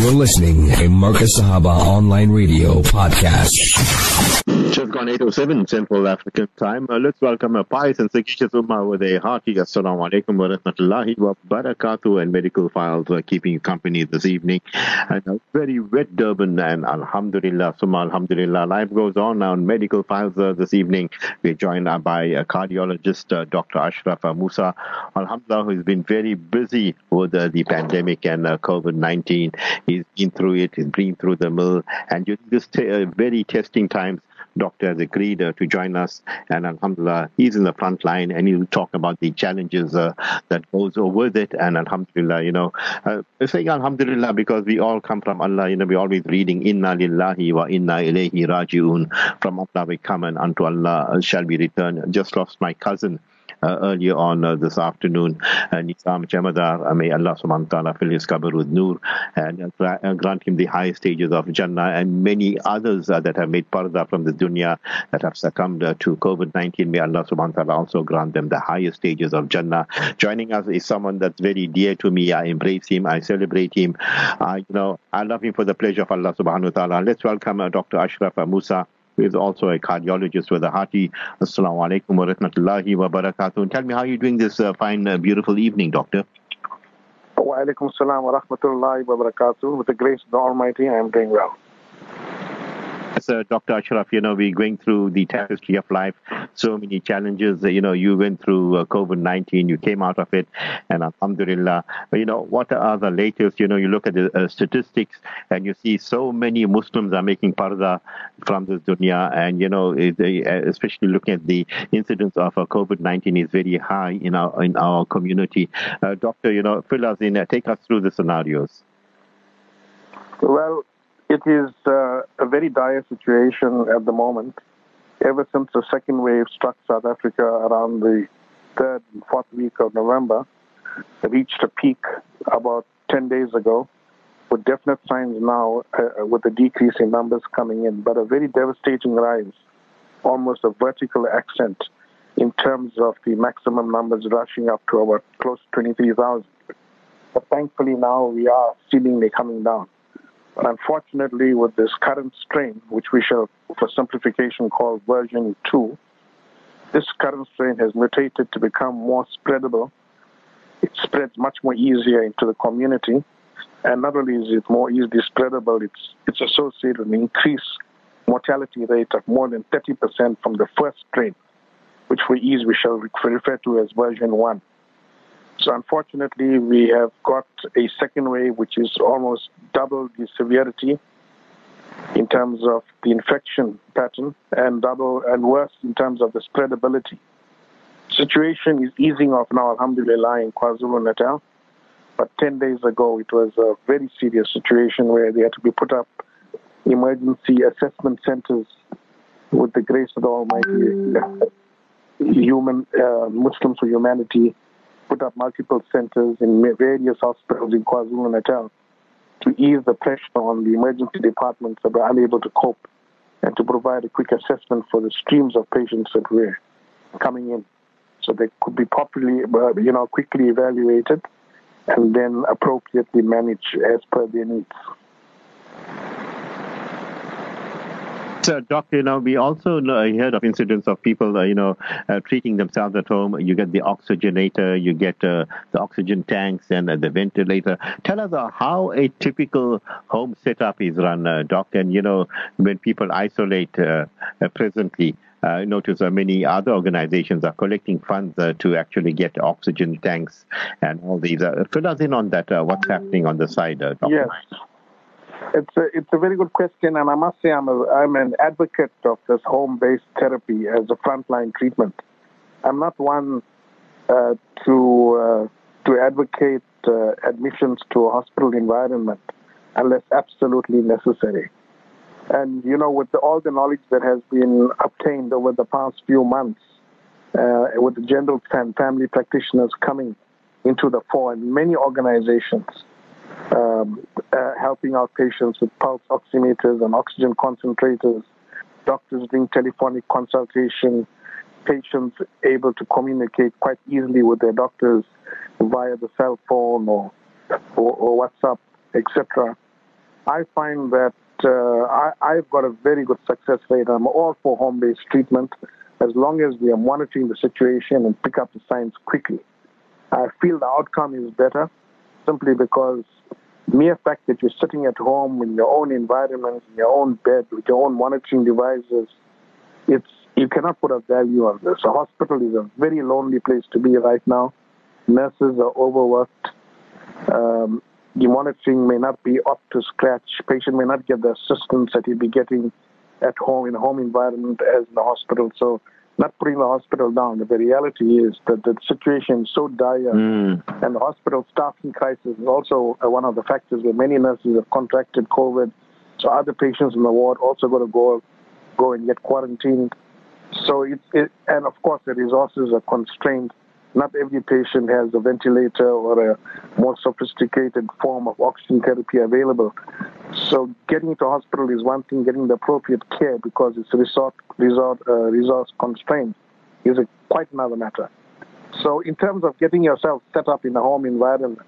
You're listening to Marcus Sahaba Online Radio Podcast. Just gone 807 Central African time. Uh, let's welcome a pious and Sakisha Ummah with a hearty Assalamu alaikum wa rahmatullahi wa barakatuh and medical files uh, keeping you company this evening. And a very wet Durban and Alhamdulillah, Summa Alhamdulillah. Life goes on now in medical files uh, this evening. We're joined uh, by a cardiologist, uh, Dr. Ashraf uh, Moosa. Alhamdulillah, who's been very busy with uh, the pandemic and uh, COVID-19. He's been through it, he's been through the mill. And during this t- uh, very testing times, doctor has agreed uh, to join us. And alhamdulillah he's in the front line and he'll talk about the challenges uh, that goes with it. And alhamdulillah you know uh, saying alhamdulillah because we all come from allah you know we're always reading inna lillahi wa inna ilayhi raji'un. From allah we come and unto allah shall we return. Just lost my cousin earlier on uh, this afternoon. Uh, Nizam Jamadar, uh, may Allah subhanahu wa ta'ala fill his qabr with nur and uh, uh, grant him the highest stages of Jannah and many others uh, that have made parda from the dunya that have succumbed uh, to COVID-19. May Allah subhanahu wa ta'ala also grant them the highest stages of Jannah. Joining us is someone that's very dear to me. I embrace him. I celebrate him. Uh, you know, I love him for the pleasure of Allah subhanahu wa ta'ala. Let's welcome uh, Dr. Ashraf uh, Moosa who is also a cardiologist with a hearty Assalamu alaikum wa rahmatullahi wa barakatuh. Tell me how you're doing this uh, fine, uh, beautiful evening, doctor. Wa alaikum salam wa rahmatullahi wa barakatuh. With the grace of the Almighty, I am doing well. Uh, Dr. Ashraf, you know, we're going through the tapestry of life, so many challenges. You know, you went through uh, COVID 19, you came out of it, and alhamdulillah. You know, what are the latest? You know, you look at the uh, statistics and you see so many Muslims are making parda from this dunya, and, you know, uh, especially looking at the incidence of uh, COVID 19 is very high in our, in our community. Doctor, you know, fill us in, take us through the scenarios. Well, it is uh, a very dire situation at the moment. Ever since the second wave struck South Africa around the third and fourth week of November, it reached a peak about 10 days ago, with definite signs now uh, with a decrease in numbers coming in, but a very devastating rise, almost a vertical ascent in terms of the maximum numbers rushing up to about close to 23,000. But thankfully now we are seemingly coming down. But unfortunately, with this current strain, which we shall, for simplification, call version 2, this current strain has mutated to become more spreadable. It spreads much more easier into the community. And not only is it more easily spreadable, it's, it's associated with an increased mortality rate of more than 30% from the first strain, which we shall refer to as version 1. So unfortunately, we have got a second wave, which is almost double the severity in terms of the infection pattern and double and worse in terms of the spreadability. Situation is easing off now, alhamdulillah, in KwaZulu Natal. But 10 days ago, it was a very serious situation where they had to be put up emergency assessment centers with the grace of the Almighty. Human uh, Muslims for Humanity put up multiple centers in various hospitals in KwaZulu Natal to ease the pressure on the emergency departments that were unable to cope and to provide a quick assessment for the streams of patients that were coming in so they could be properly, uh, you know, quickly evaluated and then appropriately managed as per their needs. So, doctor, you know, we also heard of incidents of people, uh, you know, uh, treating themselves at home. You get the oxygenator, you get uh, the oxygen tanks and uh, the ventilator. Tell us uh, how a typical home setup is run, uh, doc. And, you know, when people isolate uh, uh, presently, uh, notice uh, many other organizations are collecting funds uh, to actually get oxygen tanks and all these. Uh, fill us in on that. Uh, what's happening on the side, uh, doctor? Yes. It's a, it's a very good question, and I must say I'm, a, I'm an advocate of this home-based therapy as a frontline treatment. I'm not one uh, to uh, to advocate uh, admissions to a hospital environment unless absolutely necessary. And you know, with the, all the knowledge that has been obtained over the past few months, uh, with the general and family practitioners coming into the fore, and many organizations um, uh, helping out patients with pulse oximeters and oxygen concentrators, doctors doing telephonic consultation, patients able to communicate quite easily with their doctors via the cell phone or, or, or WhatsApp, etc. I find that uh, I, I've got a very good success rate. I'm all for home-based treatment as long as we are monitoring the situation and pick up the signs quickly. I feel the outcome is better simply because mere fact that you're sitting at home in your own environment, in your own bed, with your own monitoring devices, it's you cannot put a value on this. A hospital is a very lonely place to be right now. Nurses are overworked. Um, the monitoring may not be up to scratch. Patient may not get the assistance that he'd be getting at home in a home environment as in the hospital. So not putting the hospital down, but the reality is that the situation is so dire mm. and the hospital staffing crisis is also uh, one of the factors where many nurses have contracted COVID. So other patients in the ward also got to go go and get quarantined. So it's it, and of course the resources are constrained not every patient has a ventilator or a more sophisticated form of oxygen therapy available. So getting to hospital is one thing, getting the appropriate care because it's resort, resort, uh, resource constrained is a, quite another matter. So in terms of getting yourself set up in a home environment,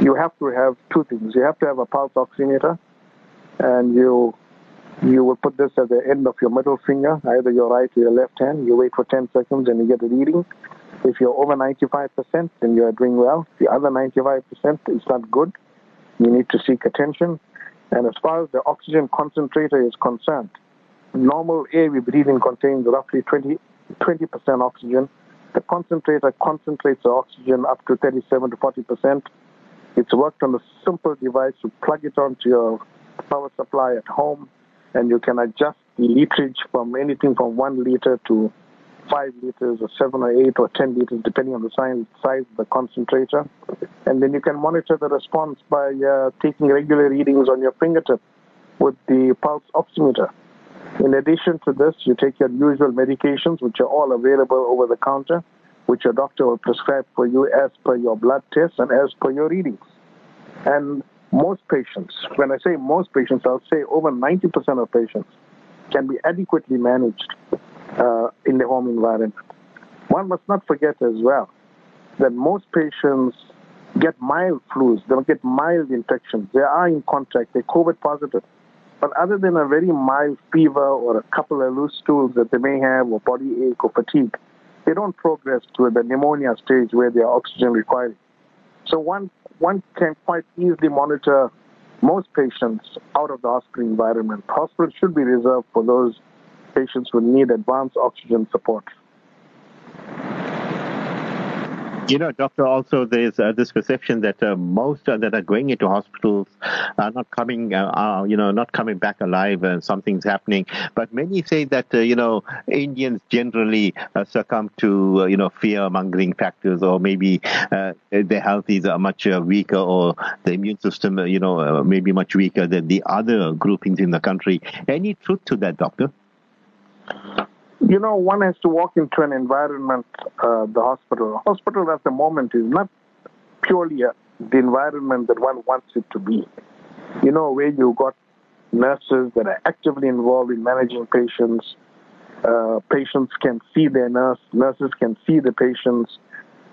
you have to have two things. You have to have a pulse oximeter, and you you will put this at the end of your middle finger, either your right or your left hand. You wait for 10 seconds and you get a reading. If you're over 95%, then you're doing well. The other 95% is not good. You need to seek attention. And as far as the oxygen concentrator is concerned, normal air we breathe in contains roughly 20, 20% oxygen. The concentrator concentrates the oxygen up to 37 to 40%. It's worked on a simple device. You plug it onto your power supply at home, and you can adjust the literage from anything from one liter to five liters or seven or eight or ten liters, depending on the size, size of the concentrator. And then you can monitor the response by uh, taking regular readings on your fingertip with the pulse oximeter. In addition to this, you take your usual medications, which are all available over the counter, which your doctor will prescribe for you as per your blood tests and as per your readings. And most patients, when I say most patients, I'll say over 90% of patients can be adequately managed uh, in the home environment. One must not forget as well that most patients get mild flus, they'll get mild infections. They are in contact, they're COVID positive. But other than a very mild fever or a couple of loose stools that they may have, or body ache or fatigue, they don't progress to the pneumonia stage where they are oxygen required. So one one can quite easily monitor most patients out of the hospital environment. Hospitals should be reserved for those patients will need advanced oxygen support. You know, doctor, also there's uh, this perception that uh, most uh, that are going into hospitals are not coming, uh, you know, not coming back alive and something's happening. But many say that, uh, you know, Indians generally uh, succumb to, you know, fear mongering factors or maybe their health is much weaker or the immune system, you know, maybe much weaker than the other groupings in the country. Any truth to that, doctor? You know, one has to walk into an environment, uh, the hospital. Hospital at the moment is not purely a, the environment that one wants it to be. You know, where you've got nurses that are actively involved in managing patients. Uh, patients can see their nurse. Nurses can see the patients.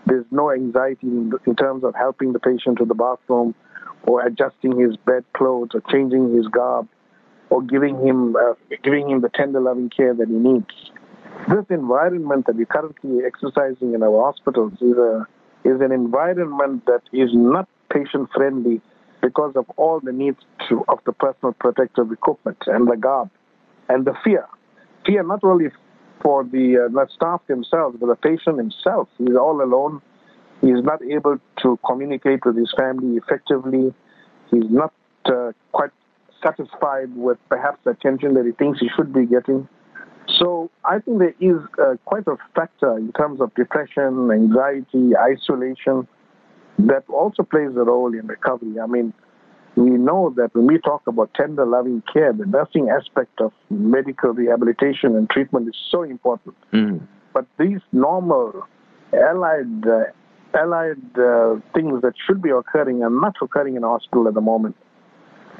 There's no anxiety in, in terms of helping the patient to the bathroom or adjusting his bed clothes or changing his garb or giving him uh, giving him the tender loving care that he needs. This environment that we're currently exercising in our hospitals is a is an environment that is not patient friendly because of all the needs to, of the personal protective equipment and the garb and the fear. Fear not only for the, uh, staff themselves, but the patient himself. He's all alone. He's not able to communicate with his family effectively. He's not uh, quite satisfied with perhaps the attention that he thinks he should be getting. So I think there is uh, quite a factor in terms of depression, anxiety, isolation that also plays a role in recovery. I mean, we know that when we talk about tender loving care, the nursing aspect of medical rehabilitation and treatment is so important. Mm. But these normal allied uh, allied uh, things that should be occurring are not occurring in a hospital at the moment.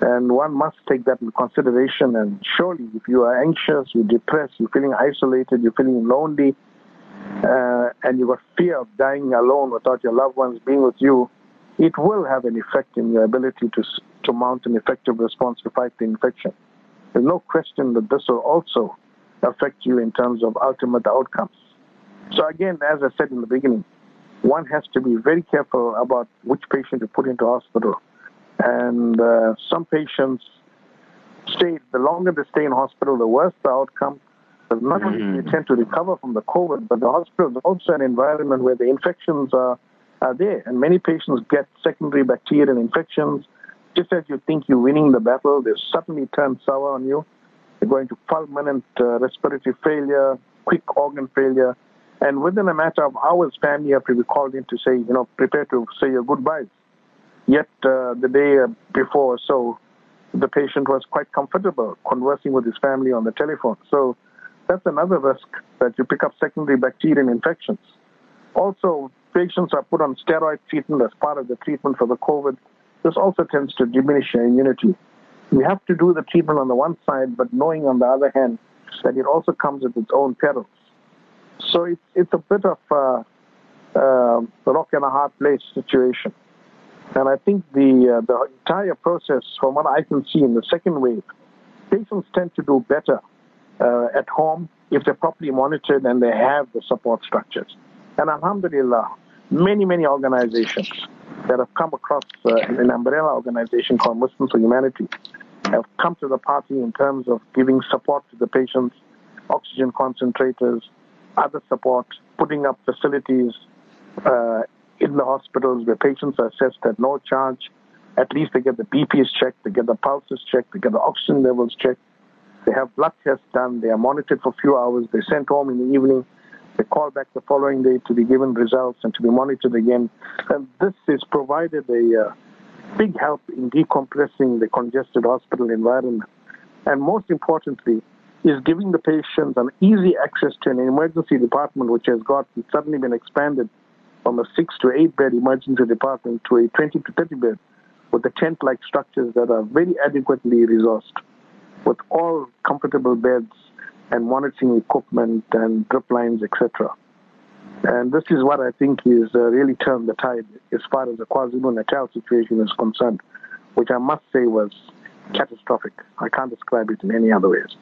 And one must take that into consideration. And surely, if you are anxious, you're depressed, you're feeling isolated, you're feeling lonely, uh, and you've got fear of dying alone without your loved ones being with you, it will have an effect in your ability to, to mount an effective response to fight the infection. There's no question that this will also affect you in terms of ultimate outcomes. So again, as I said in the beginning, one has to be very careful about which patient you put into hospital. And uh, some patients stay, the longer they stay in hospital, the worse the outcome. But not only do they tend to recover from the COVID, but the hospital is also an environment where the infections are, are there. And many patients get secondary bacterial infections. Just as you think you're winning the battle, they suddenly turn sour on you. They're going to fulminant uh, respiratory failure, quick organ failure. And within a matter of hours, family have to be called in to say, you know, prepare to say your goodbyes. Yet uh, the day before, so the patient was quite comfortable conversing with his family on the telephone. So that's another risk that you pick up secondary bacterial infections. Also, patients are put on steroid treatment as part of the treatment for the COVID. This also tends to diminish your immunity. We have to do the treatment on the one side, but knowing on the other hand that it also comes with its own perils. So it's, it's a bit of a, a rock and a hard place situation. And I think the, uh, the entire process, from what I can see in the second wave, patients tend to do better uh, at home if they're properly monitored and they have the support structures. And alhamdulillah, many, many organizations that have come across uh, an umbrella organization called Muslims for Humanity have come to the party in terms of giving support to the patients, oxygen concentrators, other support, putting up facilities uh, in the hospitals where patients are assessed at no charge. At least they get the BPs checked, they get the pulses checked, they get the oxygen levels checked. They have blood tests done. They are monitored for a few hours. They're sent home in the evening. They call back the following day to be given results and to be monitored again. And this has provided a uh, big help in decompressing the congested hospital environment. And most importantly, is giving the patients an easy access to an emergency department, which has got suddenly been expanded from a six to eight bed emergency department to a 20 to 30 bed with the tent like structures that are very adequately resourced with all comfortable beds and monitoring equipment and drip lines, etc. And this is what I think is uh, really turned the tide as far as the KwaZulu-Natal situation is concerned, which I must say was catastrophic. I can't describe it in any other ways.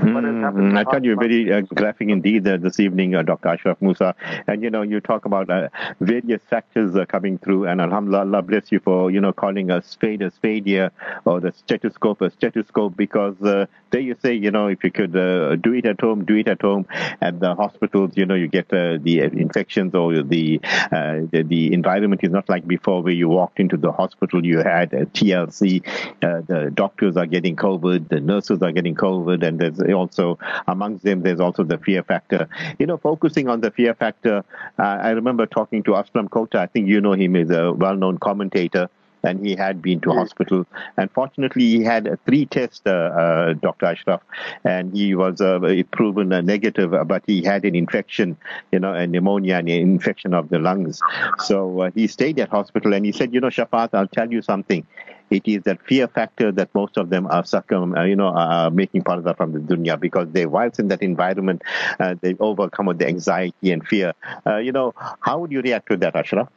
Mm, I thought you were very uh, graphic indeed uh, this evening, uh, Dr. Ashraf Moosa. And, you know, you talk about uh, various factors uh, coming through, and Alhamdulillah, Allah bless you for, you know, calling a spade a spade here, or the stethoscope a stethoscope, because uh, there you say, you know, if you could do it at home, do it at home. At the hospitals, you know, you get the infections or the, the, the environment is not like before where you walked into the hospital, you had TLC, the doctor doctors are getting COVID, the nurses are getting COVID, and there's also amongst them there's also the fear factor. You know, focusing on the fear factor, uh, I remember talking to Aslam Kota. I think you know him as a well-known commentator and he had been to hospital. And fortunately, he had a three tests, uh, uh, Dr. Ashraf, and he was uh, proven negative, but he had an infection, you know, a pneumonia and an infection of the lungs. So uh, he stayed at hospital, and he said, you know, Shafaat, I'll tell you something. It is that fear factor that most of them are succumb, uh, you know, are making part of that from the dunya because they, whilst in that environment, uh, they overcome with the anxiety and fear. you know, how would you react to that, Ashraf?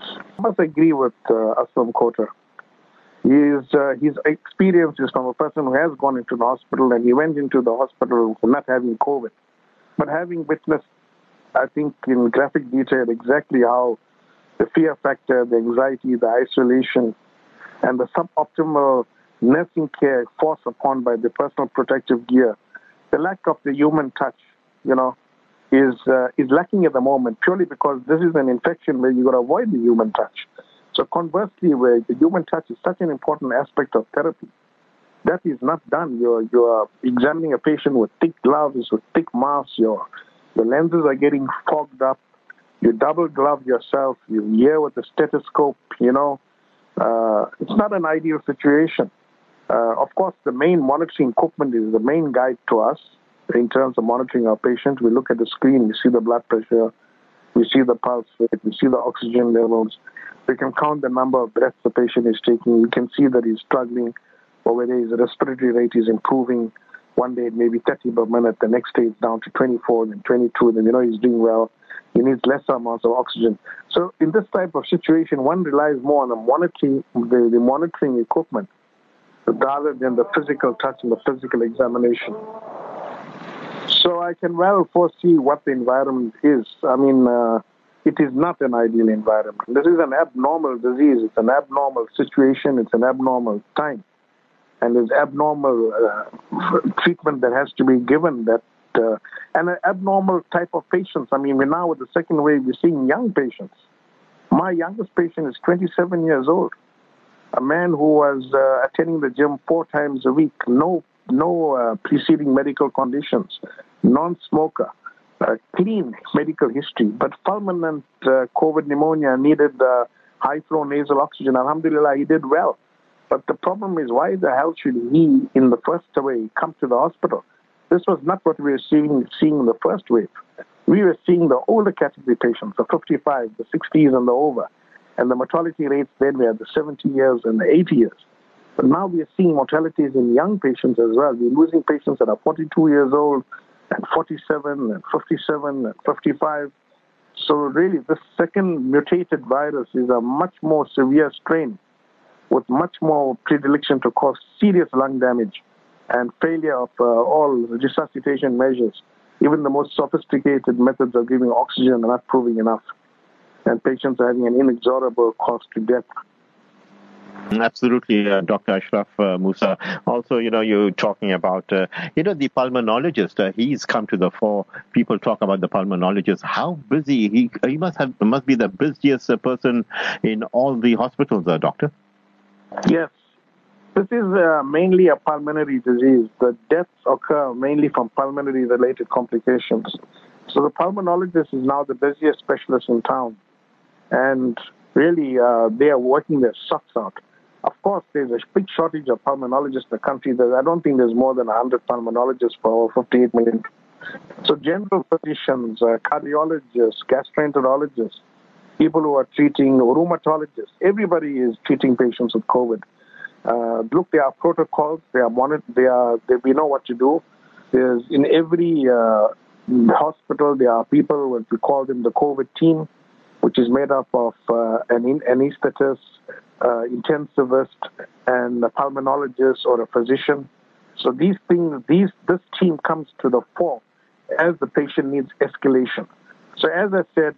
I must agree with uh, Aslam Kota. His, uh, his experience is from a person who has gone into the hospital and he went into the hospital not having COVID, but having witnessed, I think, in graphic detail exactly how the fear factor, the anxiety, the isolation, and the suboptimal nursing care forced upon by the personal protective gear, the lack of the human touch, you know, is uh, is lacking at the moment purely because this is an infection where you got to avoid the human touch. So conversely, where the human touch is such an important aspect of therapy, that is not done. You're you're examining a patient with thick gloves, with thick masks. Your the lenses are getting fogged up. You double glove yourself. You hear with a stethoscope. You know, uh, it's not an ideal situation. Uh, of course, the main monitoring equipment is the main guide to us in terms of monitoring our patient. We look at the screen, we see the blood pressure, we see the pulse rate, we see the oxygen levels. We can count the number of breaths the patient is taking. We can see that he's struggling or whether his respiratory rate is improving. One day it may be 30 per minute, the next day it's down to 24, then 22, then you know he's doing well. he needs lesser amounts of oxygen. So in this type of situation, one relies more on the monitoring, the, the monitoring equipment rather than the physical touch and the physical examination. So I can well foresee what the environment is. I mean, uh, it is not an ideal environment. This is an abnormal disease. It's an abnormal situation. It's an abnormal time. And there's abnormal uh, treatment that has to be given that uh, and an abnormal type of patients. I mean, we're now with the second wave, we're seeing young patients. My youngest patient is 27 years old, a man who was uh, attending the gym four times a week, no no uh, preceding medical conditions, non-smoker, clean medical history, but fulminant uh, COVID pneumonia needed uh, high flow nasal oxygen. Alhamdulillah, he did well. But the problem is, why the hell should he, in the first wave, come to the hospital? This was not what we were seeing, seeing in the first wave. We were seeing the older category patients, the 55, the 60s, and the over. And the mortality rates then were the 70 years and the 80 years. But now we are seeing mortalities in young patients as well. We're losing patients that are 42 years old, and 47, and 57, and 55. So really, this second mutated virus is a much more severe strain with much more predilection to cause serious lung damage and failure of uh, all resuscitation measures. Even the most sophisticated methods of giving oxygen are not proving enough. And patients are having an inexorable cost to death. Absolutely, uh, Dr. Ashraf uh, Moosa. Also, you know, you're talking about, uh, you know, the pulmonologist. Uh, he's come to the fore. People talk about the pulmonologist. How busy he he must have must be the busiest uh, person in all the hospitals, uh, doctor. Yes, this is mainly a pulmonary disease. The deaths occur mainly from pulmonary related complications. So the pulmonologist is now the busiest specialist in town. And really, uh, they are working their socks out. Of course, there's a big shortage of pulmonologists in the country. I don't think there's more than 100 pulmonologists for over 58 million. So general physicians, uh, cardiologists, gastroenterologists, people who are treating rheumatologists, everybody is treating patients with COVID. Uh, look, there are protocols. They are monitored. They are. They, we know what to do. There's in every uh, hospital there are people. We call them the COVID team, which is made up of uh, an anesthetist, uh, intensivist, and a pulmonologist or a physician. So these things, these this team comes to the fore as the patient needs escalation. So as I said,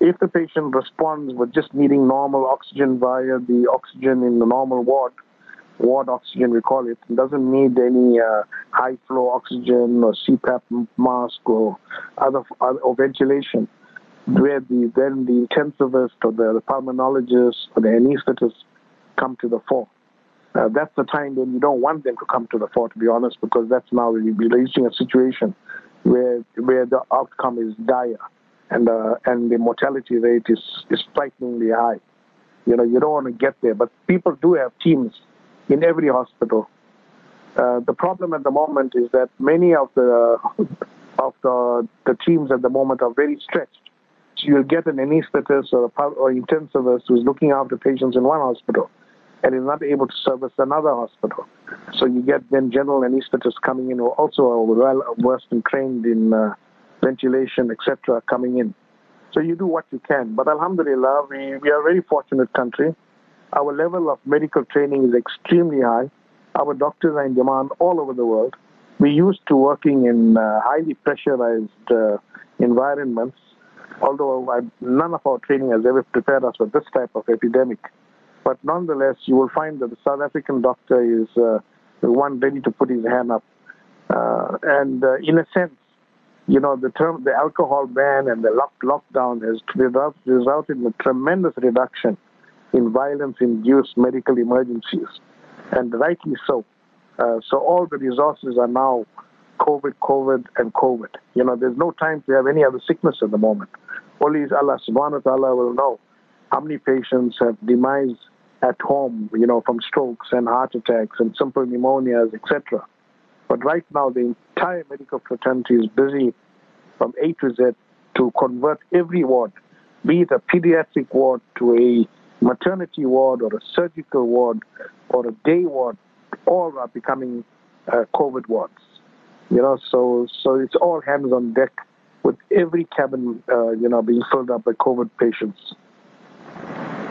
if the patient responds with just needing normal oxygen via the oxygen in the normal ward, ward oxygen, we call it. Doesn't need any uh, high flow oxygen or CPAP mask or other or ventilation. Where the then the intensivist or the, the pulmonologist or the anesthetist come to the fore. Uh, that's the time when you don't want them to come to the fore, to be honest, because that's now reaching a situation where where the outcome is dire and uh, and the mortality rate is is frighteningly high. You know, you don't want to get there, but people do have teams in every hospital. Uh, the problem at the moment is that many of the of the, the teams at the moment are very stretched. So you'll get an anesthetist or, a, or intensivist who's looking after patients in one hospital and is not able to service another hospital. So you get then general anesthetists coming in who also are well versed and trained in uh, ventilation, etc., coming in. So you do what you can. But Alhamdulillah, we, we are a very fortunate country. Our level of medical training is extremely high. Our doctors are in demand all over the world. We're used to working in uh, highly pressurized uh, environments, although I, none of our training has ever prepared us for this type of epidemic. But nonetheless, you will find that the South African doctor is uh, the one ready to put his hand up. Uh, and uh, in a sense, you know, the term, the alcohol ban and the lock, lockdown has resulted in a tremendous reduction in violence-induced medical emergencies, and rightly so. Uh, so all the resources are now COVID, COVID, and COVID. You know, there's no time to have any other sickness at the moment. Only Allah subhanahu wa ta'ala will know how many patients have demise at home, you know, from strokes and heart attacks and simple pneumonias, etc. But right now, the entire medical fraternity is busy from A to Z to convert every ward, be it a pediatric ward to a maternity ward or a surgical ward or a day ward, all are becoming uh, COVID wards. You know, so so it's all hands on deck with every cabin, uh, you know, being filled up by COVID patients.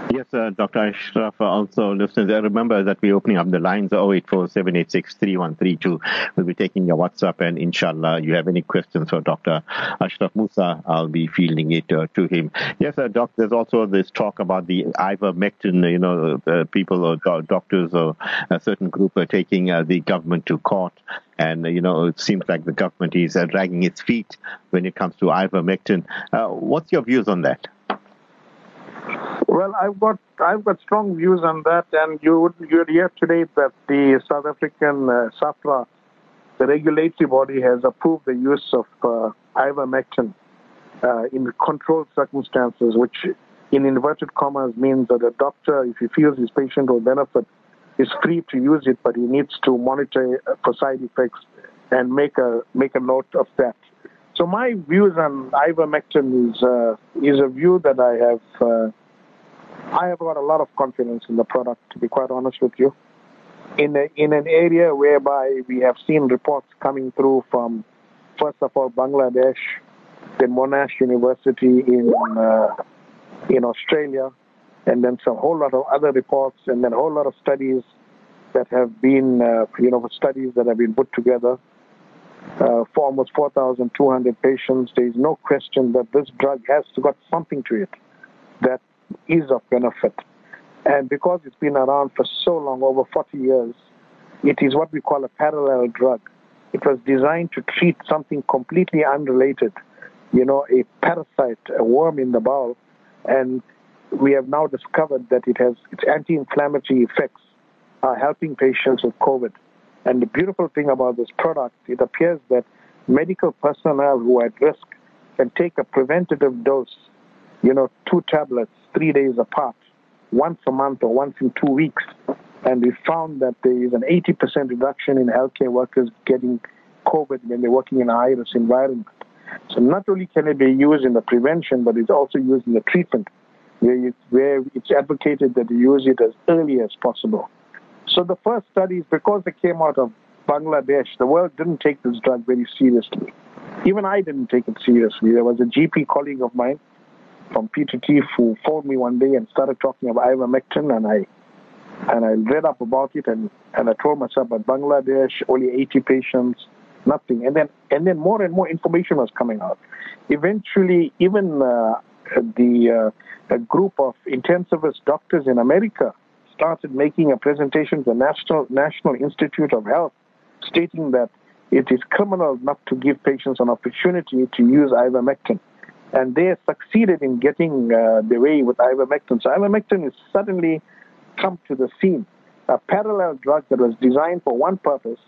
Yes, uh, Dr. Ashraf, also listeners, I remember that we're opening up the lines 0847863132. We'll be taking your WhatsApp and inshallah, you have any questions for Dr. Ashraf Moosa, I'll be fielding it uh, to him. Yes, uh, doc, there's also this talk about the ivermectin, you know, uh, people or doctors or a certain group are taking uh, the government to court. And, uh, you know, it seems like the government is dragging its feet when it comes to ivermectin. what's your views on that? Well, I've got I've got strong views on that, and you would you'd hear today that the South African uh, SAHPRA, the regulatory body, has approved the use of uh, ivermectin uh, in controlled circumstances, which in inverted commas means that a doctor, if he feels his patient will benefit, is free to use it, but he needs to monitor for side effects and make a make a note of that. So my views on ivermectin is uh, is a view that I have. Uh, I have got a lot of confidence in the product, to be quite honest with you. In a, in an area whereby we have seen reports coming through from, first of all, Bangladesh, then Monash University in uh, in Australia, and then some whole lot of other reports, and then a whole lot of studies that have been, uh, you know, studies that have been put together uh, for almost 4,200 patients. There is no question that this drug has got something to it that is of benefit. And because it's been around for so long, over 40 years, it is what we call a parallel drug. It was designed to treat something completely unrelated, you know, a parasite, a worm in the bowel. And we have now discovered that it has its anti-inflammatory effects are helping patients with COVID. And the beautiful thing about this product, it appears that medical personnel who are at risk can take a preventative dose, you know, two tablets three days apart, once a month or once in two weeks. And we found that there is an 80% reduction in healthcare workers getting COVID when they're working in a high risk environment. So not only can it be used in the prevention, but it's also used in the treatment, where, where it's advocated that you use it as early as possible. So the first studies, because they came out of Bangladesh, the world didn't take this drug very seriously. Even I didn't take it seriously. There was a GP colleague of mine from Keefe who phoned me one day and started talking about ivermectin, and I and I read up about it, and and I told myself, but Bangladesh only 80 patients, nothing, and then and then more and more information was coming out. Eventually, even uh, the uh, a group of intensivist doctors in America started making a presentation to the National National Institute of Health, stating that it is criminal not to give patients an opportunity to use ivermectin and they succeeded in getting uh, the way with ivermectin. So ivermectin has suddenly come to the scene, a parallel drug that was designed for one purpose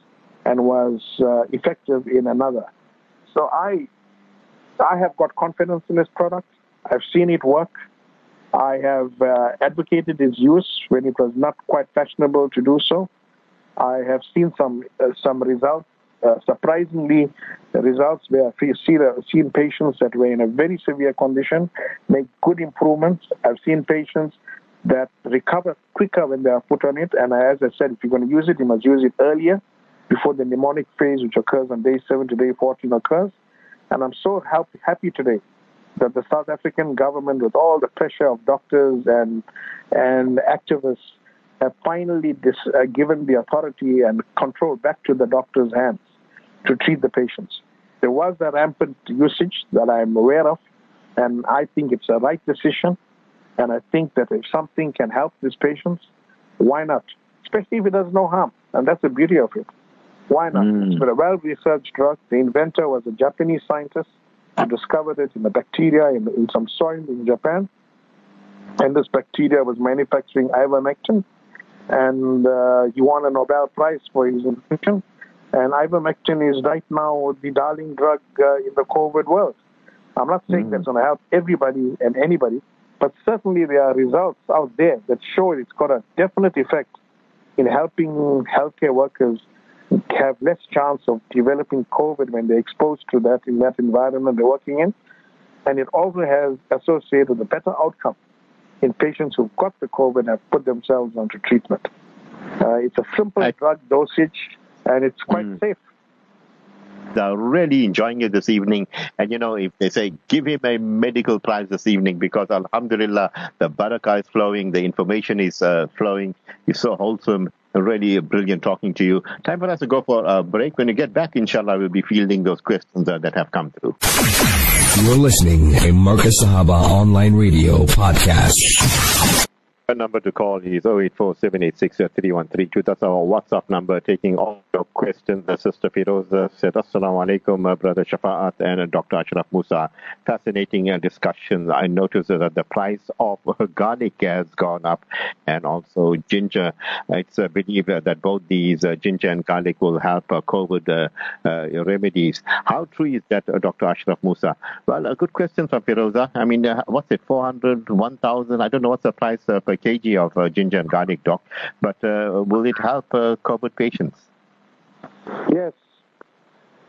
and was uh, effective in another. So I, I have got confidence in this product. I've seen it work. I have uh, advocated its use when it was not quite fashionable to do so. I have seen some uh, some results uh, surprisingly, the results were seen patients that were in a very severe condition make good improvements. I've seen patients that recover quicker when they are put on it. And as I said, if you're going to use it, you must use it earlier before the pneumonic phase, which occurs on day 7 to day 14 occurs. And I'm so happy today that the South African government, with all the pressure of doctors and and activists, have finally dis, uh, given the authority and control back to the doctor's hands to treat the patients. There was a rampant usage that I'm aware of, and I think it's a right decision. And I think that if something can help these patients, why not? Especially if it does no harm. And that's the beauty of it. Why not? Mm. It's a well researched drug. The inventor was a Japanese scientist who discovered it in the bacteria in, in some soil in Japan. And this bacteria was manufacturing ivermectin. And uh, he won a Nobel Prize for his invention. And ivermectin is right now the darling drug uh, in the COVID world. I'm not saying mm. that's going to help everybody and anybody, but certainly there are results out there that show it's got a definite effect in helping healthcare workers have less chance of developing COVID when they're exposed to that in that environment they're working in. And it also has associated a better outcome in patients who've got the COVID and have put themselves onto treatment. Uh, it's a simple I, drug dosage and it's quite mm. safe. are really enjoying it this evening. And you know, if they say give him a medical prize this evening because Alhamdulillah, the barakah is flowing, the information is uh, flowing, it's so wholesome. Really brilliant talking to you. Time for us to go for a break. When we get back, inshallah, we'll be fielding those questions uh, that have come through. You're listening to Marcus Sahaba Online Radio Podcast number to call is 0847863132. That's our WhatsApp number, taking all your questions. The Sister Firoza said, Assalamu alaikum, uh, Brother Shafaat and uh, Dr. Ashraf Moosa. Fascinating uh, discussion. I noticed that the price of garlic has gone up and also ginger. It's uh, believed that both these uh, ginger and garlic will help uh, COVID remedies. How true is that, Dr. Ashraf Moosa? Well, a good question from Firoza. I mean, what's it, 400, 1,000? I don't know what's the price per kg of uh, ginger and garlic, doc. But uh, will it help uh, COVID patients? Yes,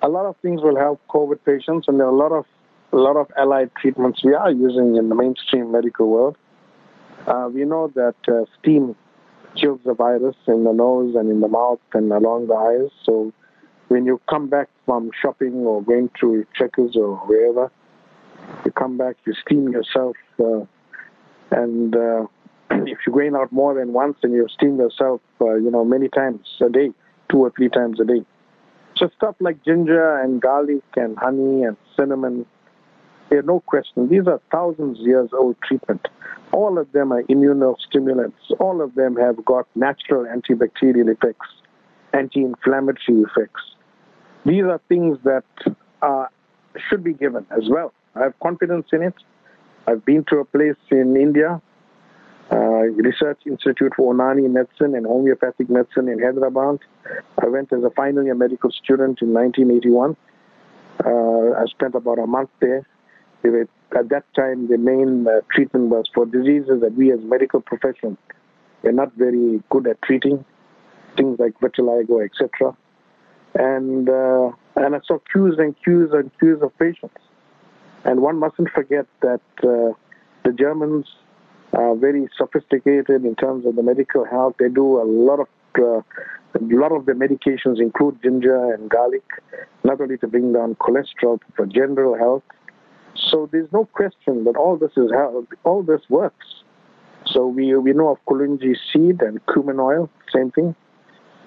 a lot of things will help COVID patients, and there are a lot of a lot of allied treatments we are using in the mainstream medical world. Uh, we know that uh, steam kills the virus in the nose and in the mouth and along the eyes. So when you come back from shopping or going to Checkers or wherever, you come back, you steam yourself, uh, and if you're going out more than once and you steam yourself, uh, you know, many times a day, two or three times a day. So stuff like ginger and garlic and honey and cinnamon, there's no question. These are thousands years old treatment. All of them are immunostimulants. All of them have got natural antibacterial effects, anti-inflammatory effects. These are things that uh, should be given as well. I have confidence in it. I've been to a place in India Research Institute for Unani Medicine and Homeopathic Medicine in Hyderabad. I went as a final year medical student in 1981. Uh, I spent about a month there. Were, at that time, the main uh, treatment was for diseases that we as medical professionals were not very good at treating, things like vitiligo, etc. And uh, and I saw queues and queues and queues of patients. And one mustn't forget that uh, the Germans very sophisticated in terms of the medical health. They do a lot of uh, a lot of the medications include ginger and garlic, not only to bring down cholesterol, but for general health. So there's no question that all this is how all this works. So we we know of kulunji seed and cumin oil, same thing.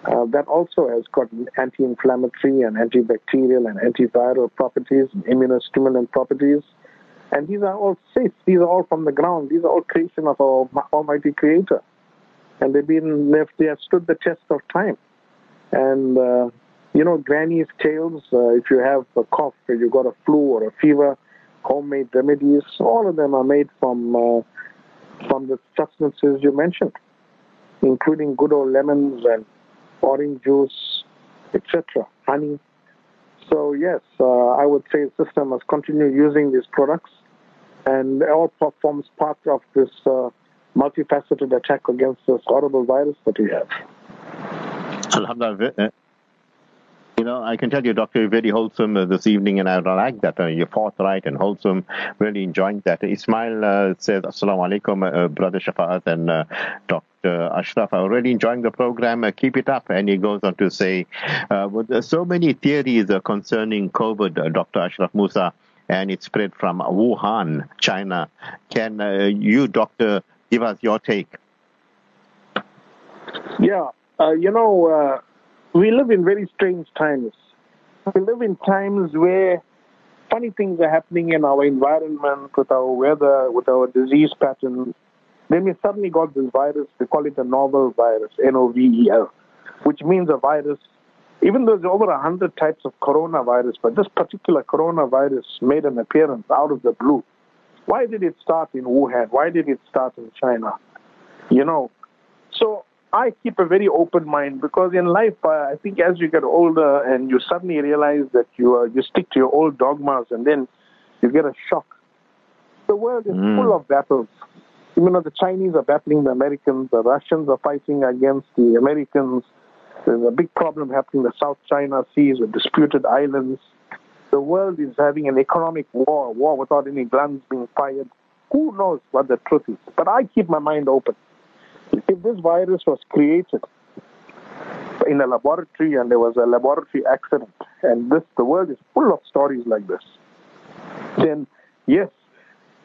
Uh, that also has got anti-inflammatory and antibacterial and antiviral properties, immunostimulant properties. And these are all safe. These are all from the ground. These are all creation of our Almighty Creator. And they've been, they've, they have stood the test of time. And, uh, you know, granny's tales, uh, if you have a cough, or you've got a flu or a fever, homemade remedies, all of them are made from, uh, from the substances you mentioned, including good old lemons and orange juice, etc., honey. So yes, uh, I would say the system must continue using these products and all forms part of this uh, multifaceted attack against this horrible virus that we have. Alhamdulillah. Eh, you know, I can tell you, Doctor, you're very wholesome uh, this evening, and I like that. Uh, you're forthright and wholesome. Really enjoying that. Ismail uh, says, Assalamu alaikum, uh, Brother Shafaat and uh, Dr. Ashraf. I'm really enjoying the program. Uh, keep it up. And he goes on to say, with so many theories concerning COVID, Dr. Ashraf Moosa, and it spread from Wuhan, China. Can uh, you, doctor, give us your take? Yeah, uh, you know, uh, we live in very strange times. We live in times where funny things are happening in our environment, with our weather, with our disease patterns. Then we suddenly got this virus, we call it a novel virus, N-O-V-E-L, which means a virus even though there's over 100 types of coronavirus, but this particular coronavirus made an appearance out of the blue. Why did it start in Wuhan? Why did it start in China? You know, so I keep a very open mind because in life, uh, I think as you get older and you suddenly realize that you uh, you stick to your old dogmas and then you get a shock. The world is mm. full of battles. You know, the Chinese are battling the Americans, the Russians are fighting against the Americans, there's a big problem happening in the South China Seas with disputed islands. The world is having an economic war, war without any guns being fired. Who knows what the truth is? But I keep my mind open. If this virus was created in a laboratory and there was a laboratory accident and this the world is full of stories like this, then yes,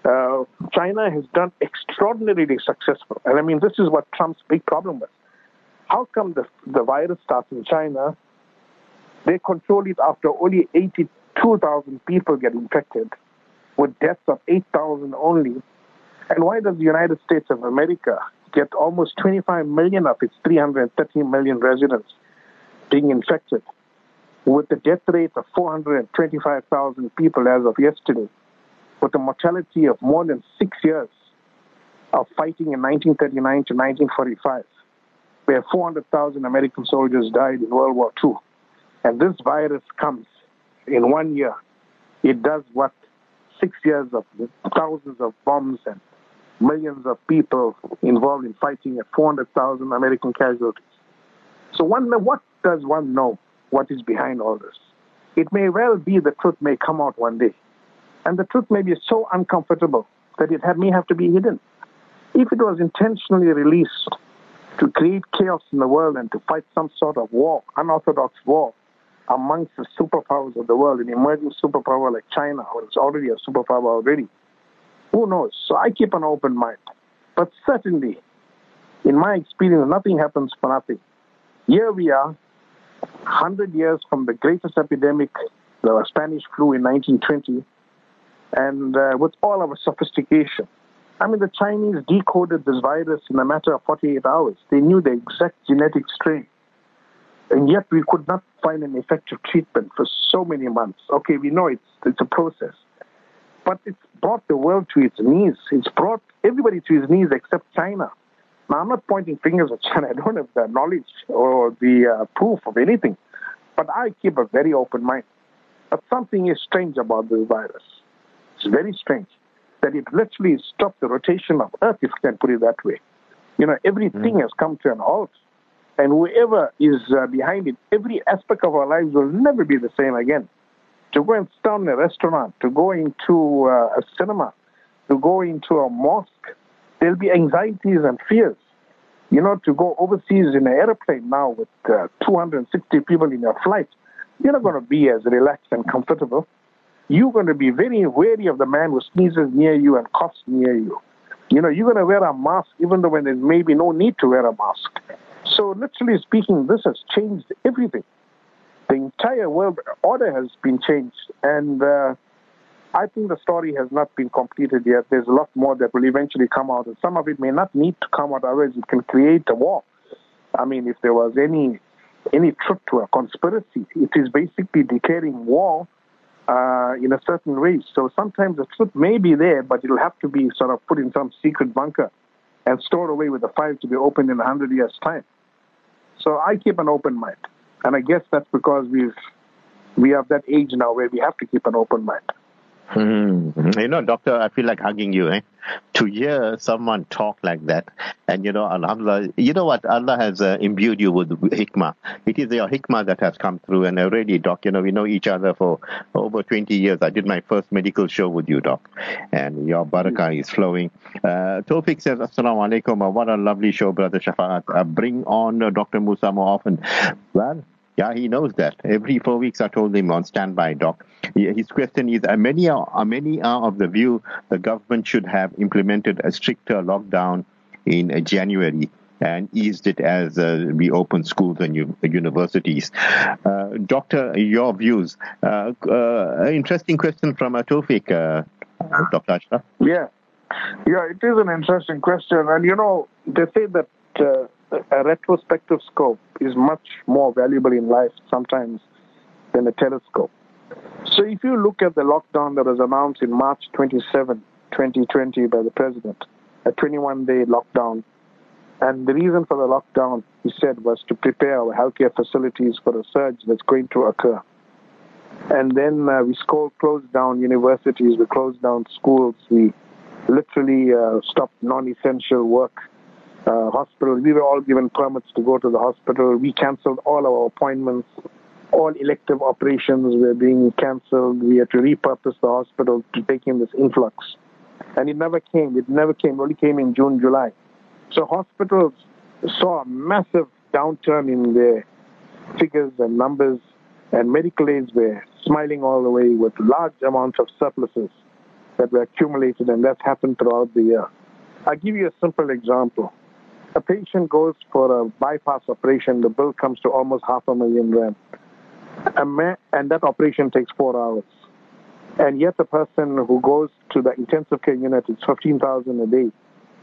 uh, China has done extraordinarily successful. And I mean, this is what Trump's big problem was. How come the, the virus starts in China? They control it after only 82,000 people get infected, with deaths of 8,000 only. And why does the United States of America get almost 25 million of its 330 million residents being infected, with a death rate of 425,000 people as of yesterday? with a mortality of more than six years of fighting in 1939 to 1945, where 400,000 American soldiers died in World War II. And this virus comes in one year. It does what six years of thousands of bombs and millions of people involved in fighting at 400,000 American casualties. So one, what does one know? What is behind all this? It may well be the truth may come out one day. And the truth may be so uncomfortable that it may have to be hidden. If it was intentionally released to create chaos in the world and to fight some sort of war, unorthodox war, amongst the superpowers of the world, an emerging superpower like China, or it's already a superpower already, who knows? So I keep an open mind. But certainly, in my experience, nothing happens for nothing. Here we are, 100 years from the greatest epidemic, the Spanish flu in 1920, and uh, with all our sophistication. I mean, the Chinese decoded this virus in a matter of 48 hours. They knew the exact genetic strain. And yet we could not find an effective treatment for so many months. Okay, we know it's, it's a process. But it's brought the world to its knees. It's brought everybody to its knees except China. Now, I'm not pointing fingers at China. I don't have the knowledge or the uh, proof of anything. But I keep a very open mind. But something is strange about this virus. It's very strange that it literally stopped the rotation of Earth, if you can put it that way. You know, everything mm. has come to an halt. And whoever is uh, behind it, every aspect of our lives will never be the same again. To go and stand in a restaurant, to go into uh, a cinema, to go into a mosque, there'll be anxieties and fears. You know, to go overseas in an airplane now with uh, 260 people in your flight, you're not going to be as relaxed and comfortable you're going to be very wary of the man who sneezes near you and coughs near you. You know, you're going to wear a mask even though when there may be no need to wear a mask. So, literally speaking, this has changed everything. The entire world order has been changed. And uh, I think the story has not been completed yet. There's a lot more that will eventually come out. And some of it may not need to come out, otherwise, it can create a war. I mean, if there was any any truth to a conspiracy, it is basically declaring war uh, in a certain way. So sometimes the truth may be there, but it'll have to be sort of put in some secret bunker and stored away with the file to be opened in a hundred years' time. So I keep an open mind, and I guess that's because we've we have that age now where we have to keep an open mind. Mm-hmm. You know, doctor, I feel like hugging you, eh? To hear someone talk like that, and you know, Alhamdulillah, you know what? Allah has uh, imbued you with hikmah. It is your hikmah that has come through, and already, doc, you know, we know each other for over 20 years. I did my first medical show with you, doc, and your barakah is flowing. Uh, Tawfiq says, Assalamu alaikum. What a lovely show, brother Shafaat. Uh, bring on uh, Dr. Moosa more often. Well, yeah, he knows that. Every four weeks, I told him on standby, doc. His question is: Are many are many are of the view the government should have implemented a stricter lockdown in uh, January and eased it as uh, we open schools and u- universities. Uh, doctor, your views. Uh, uh interesting question from uh, uh, Dr. Ashraf. Yeah. Yeah, it is an interesting question. And, you know, they say that a retrospective scope is much more valuable in life sometimes than a telescope. So if you look at the lockdown that was announced in March 27, 2020 by the president, a 21-day lockdown, and the reason for the lockdown, he said, was to prepare our healthcare facilities for a surge that's going to occur. And then uh, we closed down universities, we closed down schools, we literally uh, stopped non-essential work uh, hospital. We were all given permits to go to the hospital. We canceled all our appointments. All elective operations were being canceled. We had to repurpose the hospital to take in this influx. And it never came. It never came. It only came in June, July. So hospitals saw a massive downturn in their figures and numbers. and medical aids were smiling all the way with large amounts of surpluses that were accumulated, and that happened throughout the year. I'll give you a simple example. A patient goes for a bypass operation, the bill comes to almost half a million rand. And that operation takes four hours. And yet the person who goes to the intensive care unit is 15,000 a day.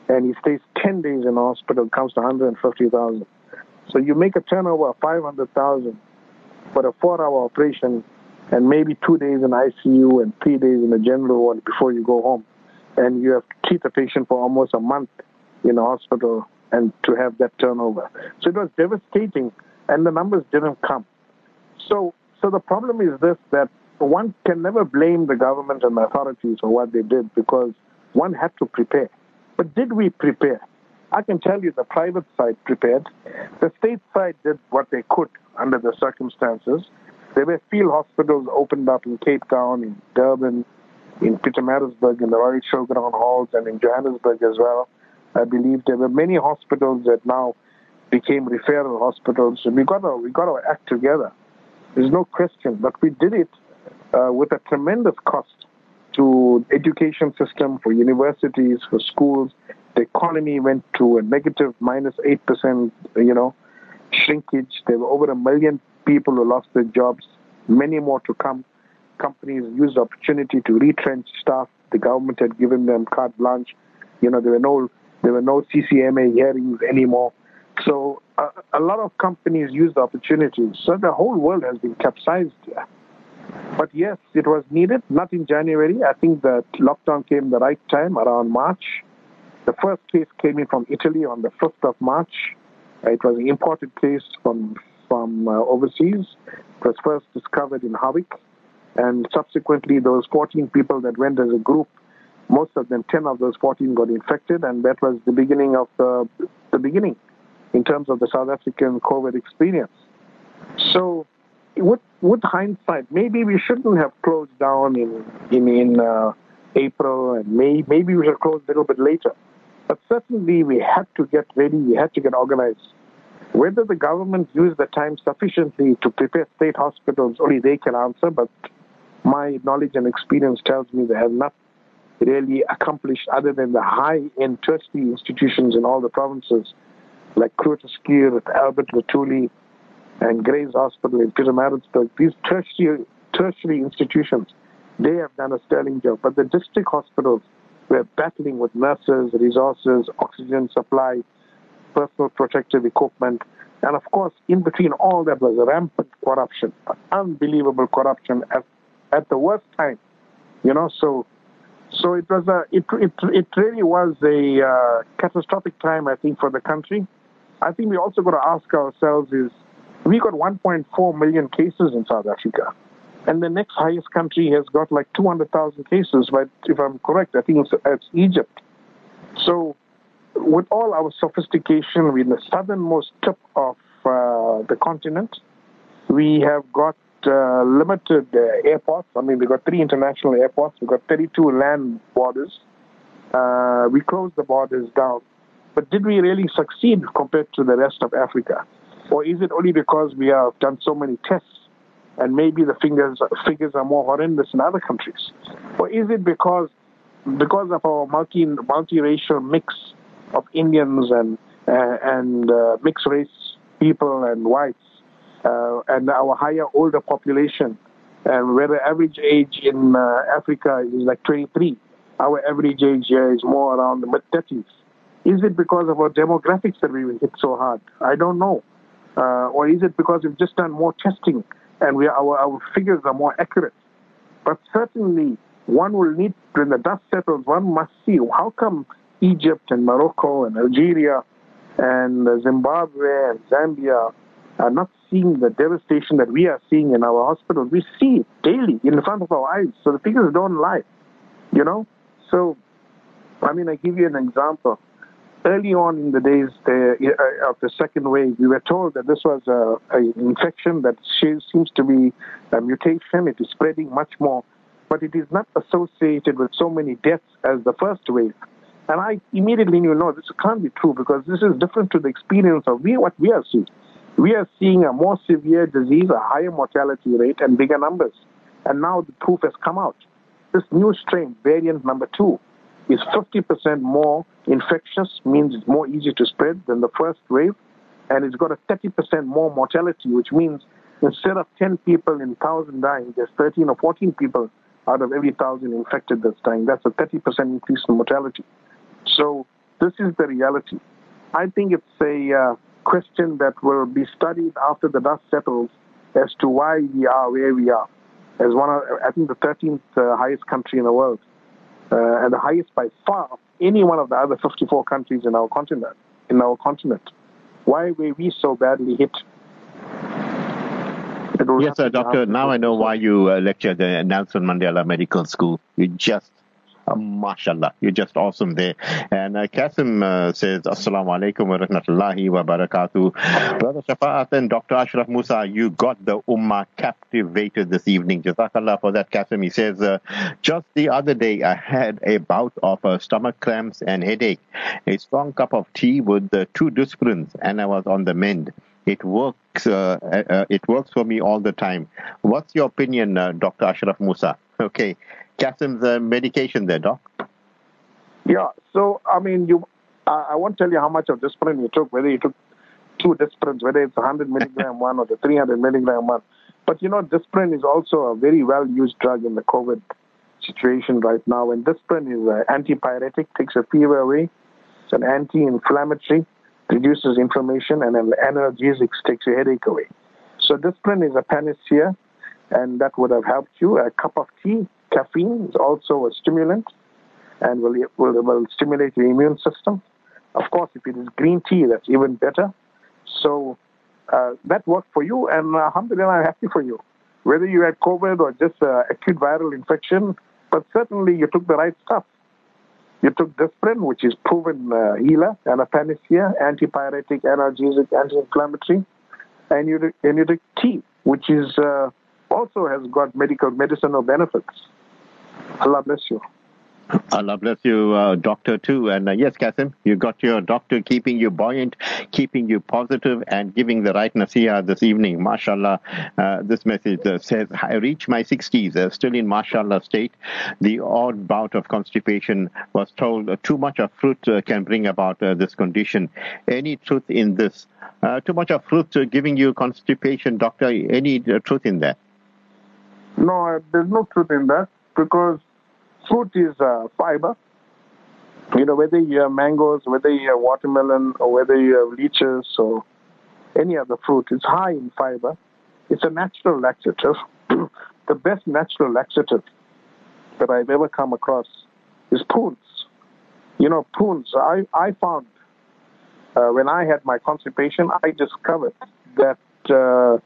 And he stays 10 days in hospital, comes to 150,000. So you make a turnover of 500,000 for a four-hour operation and maybe two days in ICU and three days in the general ward before you go home. And you have to treat the patient for almost a month in a hospital and to have that turnover. So it was devastating and the numbers didn't come. So, so the problem is this, that one can never blame the government and the authorities for what they did because one had to prepare. But did we prepare? I can tell you the private side prepared. The state side did what they could under the circumstances. There were field hospitals opened up in Cape Town, in Durban, in Pietermaritzburg, in the Royal Showground Halls, and in Johannesburg as well. I believe there were many hospitals that now became referral hospitals. And we got to we got to act together. There's no question, but we did it uh, with a tremendous cost to education system, for universities, for schools. The economy went to a negative minus eight percent, you know, shrinkage. There were over a million people who lost their jobs, many more to come. Companies used the opportunity to retrench staff. The government had given them carte blanche. You know, there were no there were no CCMA hearings anymore. So uh, a lot of companies used the opportunity. So the whole world has been capsized. But yes, it was needed, not in January. I think the lockdown came the right time, around March. The first case came in from Italy on the 5th of March. It was an imported case from, from uh, overseas. It was first discovered in Howick. And subsequently, those 14 people that went as a group, most of them, 10 of those 14 got infected. And that was the beginning of the, the beginning in terms of the South African COVID experience. So with with hindsight, maybe we shouldn't have closed down in in in uh, April, and may, maybe we should close a little bit later. But certainly, we had to get ready. We had to get organized. Whether the government used the time sufficiently to prepare state hospitals, only they can answer. But my knowledge and experience tells me they have not really accomplished other than the high-end tertiary institutions in all the provinces, like Schuur, Albert Luthuli, and Gray's Hospital in Pietermaritzburg, these tertiary, tertiary institutions, they have done a sterling job. But the district hospitals were battling with nurses, resources, oxygen supply, personal protective equipment. And of course, in between all that was rampant corruption, unbelievable corruption at, at the worst time. You know, so so it was a it it, it really was a uh, catastrophic time, I think, for the country. I think we also got to ask ourselves is we got 1.4 million cases in South Africa. And the next highest country has got like 200,000 cases, but if I'm correct, I think it's, it's Egypt. So, with all our sophistication, we're in the southernmost tip of uh, the continent. We have got uh, limited uh, airports. I mean, we've got three international airports. We've got 32 land borders. Uh, we closed the borders down. But did we really succeed compared to the rest of Africa? Or is it only because we have done so many tests and maybe the figures, figures are more horrendous in other countries? Or is it because because of our multi multiracial mix of Indians and uh, and uh, mixed race people and whites uh, and our higher older population and where the average age in uh, Africa is like 23, our average age here is more around the mid 30s. Is it because of our demographics that we hit so hard? I don't know. Uh, or is it because we've just done more testing and we, our, our figures are more accurate? But certainly, one will need, when the dust settles, one must see how come Egypt and Morocco and Algeria and Zimbabwe and Zambia are not seeing the devastation that we are seeing in our hospitals. We see it daily in front of our eyes, so the figures don't lie, you know? So, I mean, I give you an example early on in the days uh, of the second wave, we were told that this was an infection that seems to be a mutation. It is spreading much more, but it is not associated with so many deaths as the first wave. And I immediately knew, no, this can't be true because this is different to the experience of we, what we are seeing. We are seeing a more severe disease, a higher mortality rate, and bigger numbers. And now the proof has come out. This new strain, variant number two, is 50% more infectious, means it's more easy to spread than the first wave, and it's got a 30% more mortality, which means instead of 10 people in 1,000 dying, there's 13 or 14 people out of every 1,000 infected that's dying. That's a 30% increase in mortality. So this is the reality. I think it's a uh, question that will be studied after the dust settles as to why we are where we are. As one of, I think, the 13th uh, highest country in the world, uh, and the highest by far of any one of the other 54 countries in our continent. In our continent, why were we so badly hit? Yes, sir, doctor. Now I know why you uh, lectured at Nelson Mandela Medical School. You just uh, mashallah, you're just awesome there. And uh, Kasim uh, says, Assalamu alaikum wa rahmatullahi wa barakatuh. Brother Shafaat and Dr. Ashraf Moosa, you got the ummah captivated this evening. Jazakallah for that, Kasim. He says, uh, just the other day I had a bout of uh, stomach cramps and headache, a strong cup of tea with uh, two Disprins, and I was on the mend. It works. Uh, uh, it works for me all the time. What's your opinion, uh, Dr. Ashraf Moosa? Okay, Kasim's uh, medication there, doc? Yeah. So I mean, you. Uh, I won't tell you how much of Disprin you took. Whether you took two Disprins, whether it's 100 milligram one or the 300 milligram one. But you know, Disprin is also a very well used drug in the COVID situation right now. And Disprin is an antipyretic, takes a fever away. It's an anti-inflammatory, reduces inflammation, and an analgesic takes your headache away. So Disprin is a panacea, and that would have helped you. A cup of tea Caffeine is also a stimulant and will, will, will stimulate your immune system. Of course, if it is green tea, that's even better. So uh, that worked for you, and uh, alhamdulillah, I'm happy for you. Whether you had COVID or just uh, acute viral infection, but certainly you took the right stuff. You took Disprin, which is proven uh, healer and a panacea, antipyretic, analgesic, anti-inflammatory, and you and you took tea, which is uh, also has got medical medicinal benefits. Allah bless you. Allah bless you, uh, doctor, too. And uh, yes, Kasim, you got your doctor keeping you buoyant, keeping you positive, and giving the right nasiha this evening. MashaAllah, uh, this message uh, says, I reach my 60s, uh, still in MashaAllah state. The odd bout of constipation was told uh, too much of fruit can bring about this condition. Any truth in this? too much of fruit giving you constipation, doctor? Any truth in that? No, there's no truth in that because fruit is uh, fiber. You know, whether you have mangoes, whether you have watermelon, or whether you have lychees or any other fruit, it's high in fiber. It's a natural laxative. the best natural laxative that I've ever come across is prunes. You know, prunes. I, I found uh, when I had my constipation, I discovered that uh,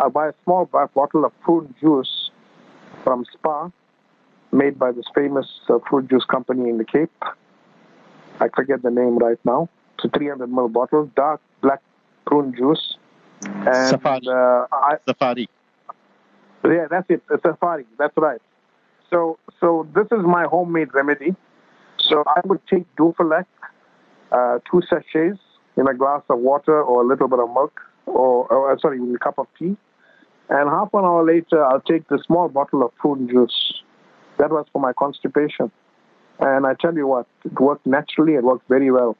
I buy a small bottle of prune juice from Spar made by this famous uh, fruit juice company in the Cape. I forget the name right now. It's a 300 ml bottle, dark black prune juice. And, Safari. Uh, I, Safari. Yeah, that's it. A safari. That's right. So, so this is my homemade remedy. So I would take Duphalac, uh, two sachets in a glass of water or a little bit of milk, or, or sorry, a cup of tea. And half an hour later, I'll take the small bottle of prune juice that was for my constipation. And I tell you what, it worked naturally, it worked very well.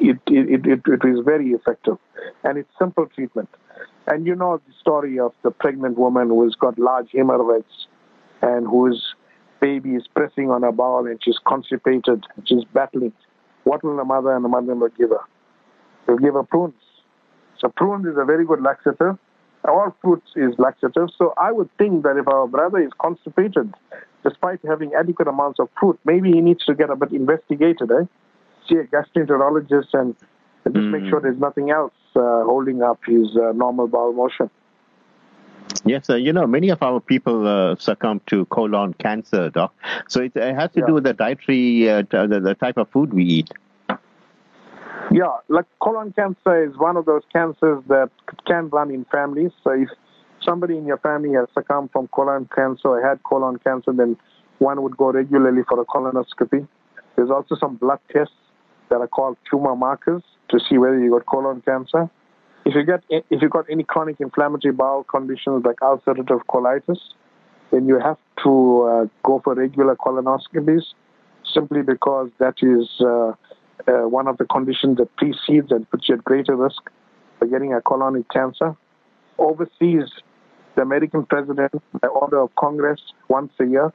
It, it, it, it is very effective. And it's simple treatment. And you know the story of the pregnant woman who has got large hemorrhoids and whose baby is pressing on her bowel and she's constipated, she's battling. What will the mother and the mother-in-law give her? They'll give her prunes. So prunes is a very good laxative. All fruits is laxative. So I would think that if our brother is constipated, despite having adequate amounts of fruit, maybe he needs to get a bit investigated, eh? See a gastroenterologist and, just mm. make sure there's nothing else uh, holding up his uh, normal bowel motion. Yes, uh, you know, many of our people uh, succumb to colon cancer, doc. So it, it has to yeah. do with the dietary, uh, the, the type of food we eat. Yeah, like colon cancer is one of those cancers that can run in families. So if somebody in your family has succumbed from colon cancer or had colon cancer, then one would go regularly for a colonoscopy. There's also some blood tests that are called tumor markers to see whether you got colon cancer. If you get if you got any chronic inflammatory bowel conditions like ulcerative colitis, then you have to uh, go for regular colonoscopies, simply because that is uh, uh, one of the conditions that precedes and puts you at greater risk for getting a colonic cancer. Overseas, the American president, by order of Congress, once a year,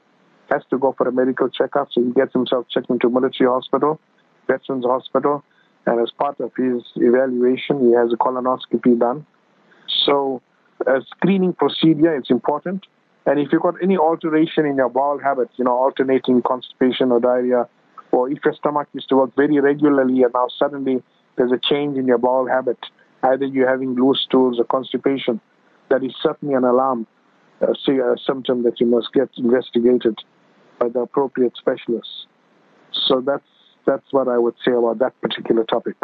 has to go for a medical checkup. So he gets himself checked into military hospital, veterans hospital, and as part of his evaluation, he has a colonoscopy done. So, a screening procedure is important. And if you've got any alteration in your bowel habits, you know, alternating constipation or diarrhea, or if your stomach used to work very regularly and now suddenly there's a change in your bowel habit, either you're having loose stools or constipation, that is certainly an alarm, uh, a, a uh, symptom that you must get investigated by the appropriate specialists. So that's that's what I would say about that particular topic.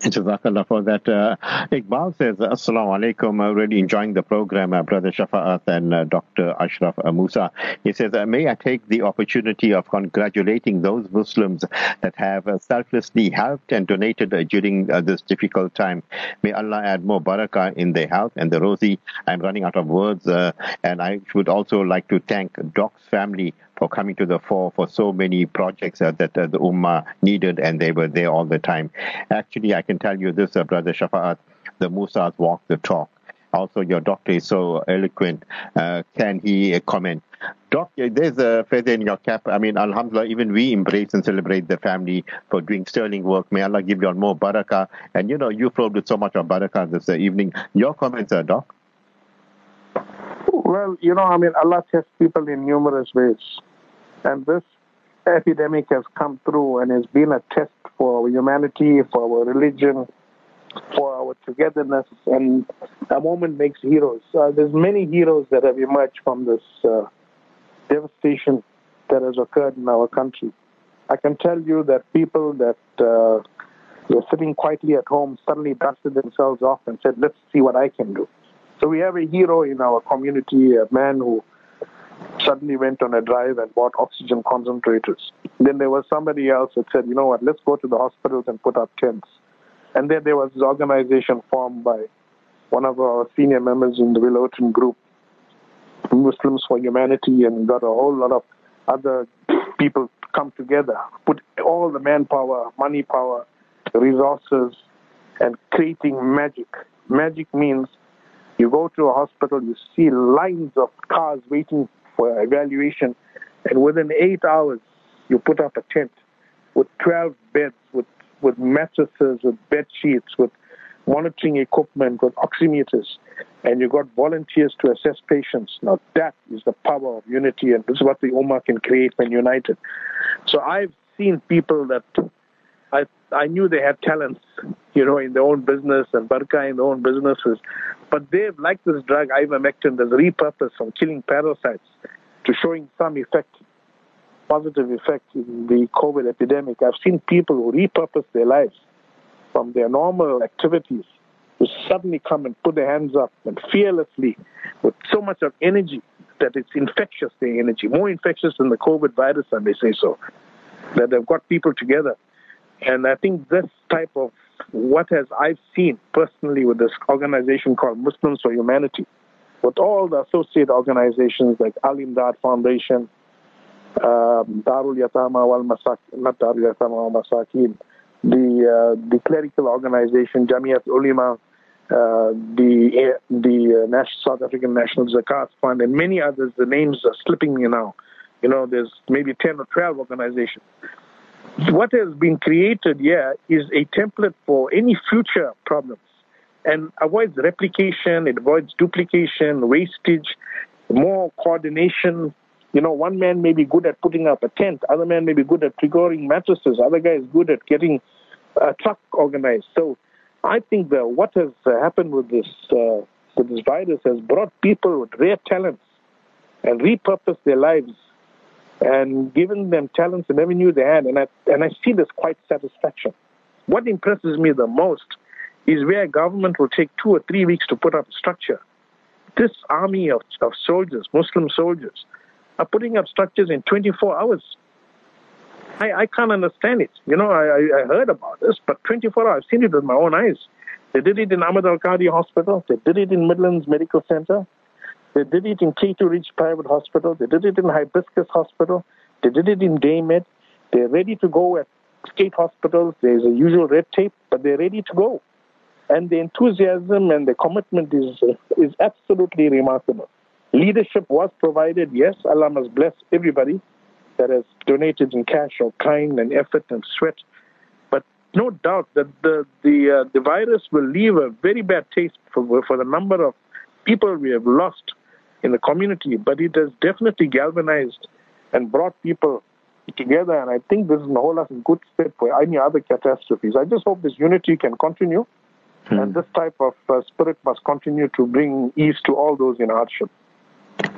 Jazakallah for that. Uh, Iqbal says, Assalamu alaikum. Uh, really enjoying the program, uh, Brother Shafaat and uh, Dr. Ashraf uh, Moosa. He says, uh, May I take the opportunity of congratulating those Muslims that have uh, selflessly helped and donated during this difficult time. May Allah add more barakah in their health and the Rosie. I'm running out of words. and I would also like to thank Doc's family for coming to the fore for so many projects uh, that uh, the Ummah needed, and they were there all the time. Actually, I can tell you this, uh, Brother Shafaat, the Moosas walk the talk. Also, your doctor is so eloquent. Uh, can he comment? Doc, there's a feather in your cap. I mean, Alhamdulillah, even we embrace and celebrate the family for doing sterling work. May Allah give you all more barakah. And you know, you flowed with so much of barakah this evening. Your comments, uh, Doc? Well, you know, I mean, Allah tests people in numerous ways. And this epidemic has come through and has been a test for humanity, for our religion, for our togetherness, and a moment makes heroes. Uh, there's many heroes that have emerged from this uh, devastation that has occurred in our country. I can tell you that people that uh, were sitting quietly at home suddenly dusted themselves off and said, "Let's see what I can do." So we have a hero in our community, a man who suddenly went on a drive and bought oxygen concentrators. Then there was somebody else that said, you know what, let's go to the hospitals and put up tents. And then there was this organization formed by one of our senior members in the Willowton group, Muslims for Humanity, and got a whole lot of other people come together, put all the manpower, money power, resources, and creating magic. Magic means you go to a hospital, you see lines of cars waiting for evaluation, and within eight hours, you put up a tent with 12 beds, with, with mattresses, with bed sheets, with monitoring equipment, with oximeters, and you got volunteers to assess patients. Now that is the power of unity, and this is what the Ummah can create when united. So I've seen people that I knew they had talents, you know, in their own business and barakah in their own businesses, but they've, like this drug, ivermectin, that's repurposed from killing parasites to showing some effect, positive effect in the COVID epidemic. I've seen people who repurpose their lives from their normal activities to suddenly come and put their hands up and fearlessly, with so much of energy that it's infectious, their energy, more infectious than the COVID virus, I may say so, that they've got people together. And I think this type of what has I've seen personally with this organization called Muslims for Humanity, with all the associate organizations like Al Imdad Foundation, um, Darul Yatama wal Masakin, not Darul Yatama wal Masakin, the uh, the clerical organization Jamiat Ulema, uh, the the uh, National, South African National Zakat Fund, and many others. The names are slipping me now. You know, there's maybe ten or twelve organizations what has been created here is a template for any future problems and avoids replication, it avoids duplication, wastage, more coordination. You know, one man may be good at putting up a tent, other man may be good at procuring mattresses, other guy is good at getting a truck organized. So I think that what has happened with this uh, with this virus has brought people with rare talents and repurposed their lives and given them talents and never knew they had. And I, and I see this quite satisfaction. What impresses me the most is where government will take two or three weeks to put up a structure. This army of, of soldiers, Muslim soldiers, are putting up structures in 24 hours. I, I can't understand it. You know, I, I heard about this, but 24 hours, I've seen it with my own eyes. They did it in Ahmed Al-Kadi Hospital. They did it in Midlands Medical Center. They did it in K2 Ridge Private Hospital. They did it in Hibiscus Hospital. They did it in Daymed. They're ready to go at state hospitals. There's a usual red tape, but they're ready to go. And the enthusiasm and the commitment is, is absolutely remarkable. Leadership was provided, yes, Allah must bless everybody that has donated in cash or kind and effort and sweat. But no doubt that the, the, uh, the virus will leave a very bad taste for, for the number of people we have lost in the community, but it has definitely galvanized and brought people together. And I think this is a hold us in good step for any other catastrophes. I just hope this unity can continue, hmm. and this type of uh, spirit must continue to bring ease to all those in hardship.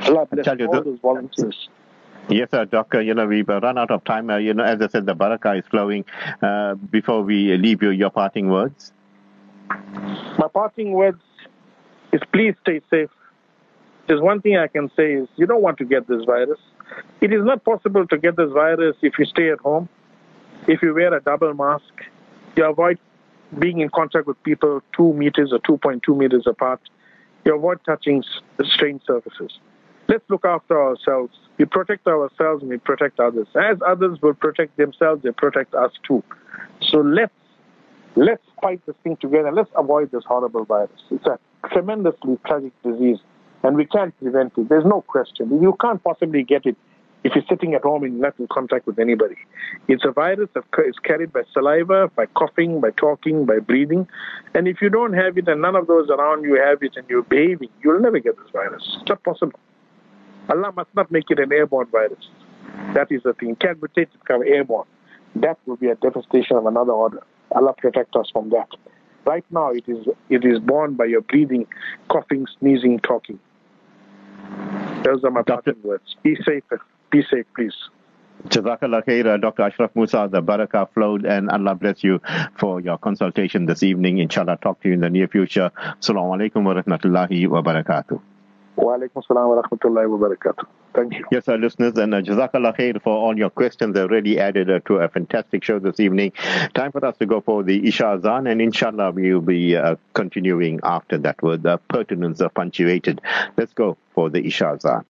Allah bless all the, those volunteers. Yes, sir, Doctor. You know, we've run out of time. Uh, you know, as I said, the barakah is flowing. Uh, before we leave you, your parting words. My parting words is please stay safe. There's one thing I can say is you don't want to get this virus. It is not possible to get this virus if you stay at home, if you wear a double mask, you avoid being in contact with people two meters or 2.2 meters apart, you avoid touching strange surfaces. Let's look after ourselves. We protect ourselves and we protect others. As others will protect themselves, they protect us too. So let's let's fight this thing together. Let's avoid this horrible virus. It's a tremendously tragic disease, and we can't prevent it. There's no question. You can't possibly get it if you're sitting at home and not in contact with anybody. It's a virus that is carried by saliva, by coughing, by talking, by breathing. And if you don't have it and none of those around you have it and you're behaving, you'll never get this virus. It's not possible. Allah must not make it an airborne virus. That is the thing. Can't mutate it become airborne. That will be a devastation of another order. Allah protect us from that. Right now, it is it is born by your breathing, coughing, sneezing, talking. Those are my parting words. Be safe. Be safe, please. Jazakallah khair, Dr. Ashraf Moosa, the barakah flowed, and Allah bless you for your consultation this evening. Inshallah, talk to you in the near future. Assalamu alaikum wa rahmatullahi wa barakatuh. Wa alaikum salam wa rahmatullahi wa barakatuh. Thank you. Yes, our listeners, and uh, Jazakallah khair for all your questions. They've really added uh, to a fantastic show this evening. Time for us to go for the Isha Azan, and inshallah, we'll be uh, continuing after that with the pertinence of punctuated. Let's go for the Isha Azan.